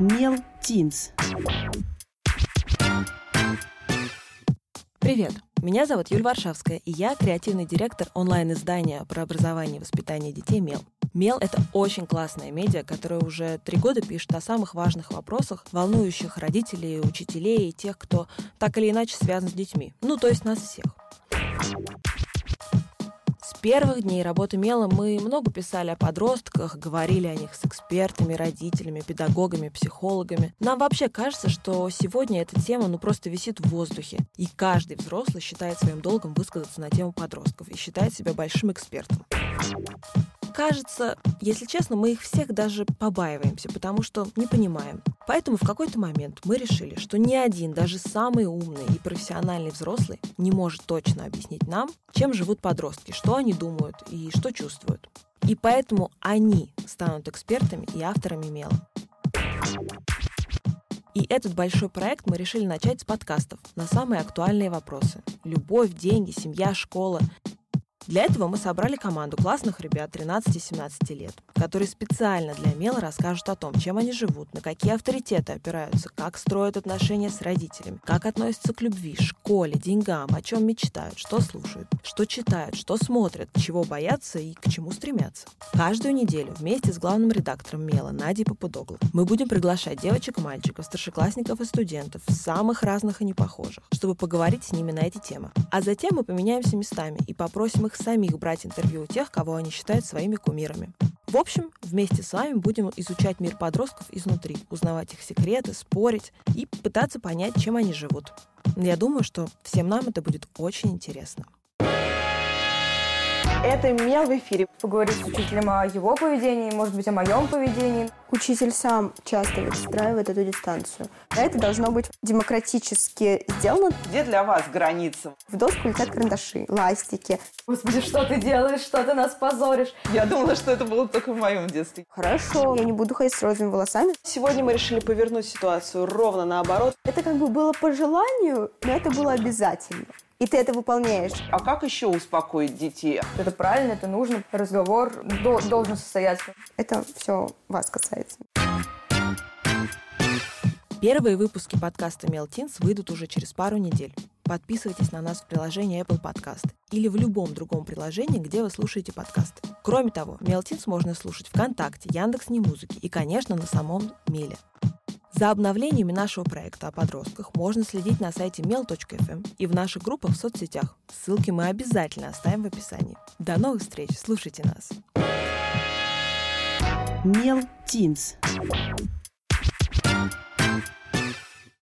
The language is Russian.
Мел Тинс. Привет! Меня зовут Юль Варшавская, и я креативный директор онлайн-издания про образование и воспитание детей «Мел». «Мел» — это очень классная медиа, которая уже три года пишет о самых важных вопросах, волнующих родителей, учителей и тех, кто так или иначе связан с детьми. Ну, то есть нас всех. Первых дней работы Мела мы много писали о подростках, говорили о них с экспертами, родителями, педагогами, психологами. Нам вообще кажется, что сегодня эта тема ну просто висит в воздухе. И каждый взрослый считает своим долгом высказаться на тему подростков и считает себя большим экспертом кажется, если честно, мы их всех даже побаиваемся, потому что не понимаем. Поэтому в какой-то момент мы решили, что ни один, даже самый умный и профессиональный взрослый не может точно объяснить нам, чем живут подростки, что они думают и что чувствуют. И поэтому они станут экспертами и авторами мела. И этот большой проект мы решили начать с подкастов на самые актуальные вопросы. Любовь, деньги, семья, школа для этого мы собрали команду классных ребят 13-17 лет, которые специально для Мела расскажут о том, чем они живут, на какие авторитеты опираются, как строят отношения с родителями, как относятся к любви, школе, деньгам, о чем мечтают, что слушают, что читают, что смотрят, чего боятся и к чему стремятся. Каждую неделю вместе с главным редактором Мела Надей Попудогло мы будем приглашать девочек и мальчиков, старшеклассников и студентов, самых разных и непохожих, чтобы поговорить с ними на эти темы. А затем мы поменяемся местами и попросим их их самих брать интервью у тех, кого они считают своими кумирами. В общем, вместе с вами будем изучать мир подростков изнутри, узнавать их секреты, спорить и пытаться понять, чем они живут. Я думаю, что всем нам это будет очень интересно. Это Мел в эфире. Поговорить с учителем о его поведении, может быть, о моем поведении. Учитель сам часто выстраивает эту дистанцию. Это должно быть демократически сделано. Где для вас граница? В доску летят карандаши, ластики. Господи, что ты делаешь? Что ты нас позоришь? Я думала, что это было только в моем детстве. Хорошо, я не буду ходить с розовыми волосами. Сегодня мы решили повернуть ситуацию ровно наоборот. Это как бы было по желанию, но это было обязательно и ты это выполняешь. А как еще успокоить детей? Это правильно, это нужно. Разговор до, должен состояться. Это все вас касается. Первые выпуски подкаста Мелтинс выйдут уже через пару недель. Подписывайтесь на нас в приложении Apple Podcast или в любом другом приложении, где вы слушаете подкасты. Кроме того, Мелтинс можно слушать ВКонтакте, Яндекс.Немузыке и, конечно, на самом Меле. За обновлениями нашего проекта о подростках можно следить на сайте mel.fm и в наших группах в соцсетях. Ссылки мы обязательно оставим в описании. До новых встреч, слушайте нас. Мел Тинс.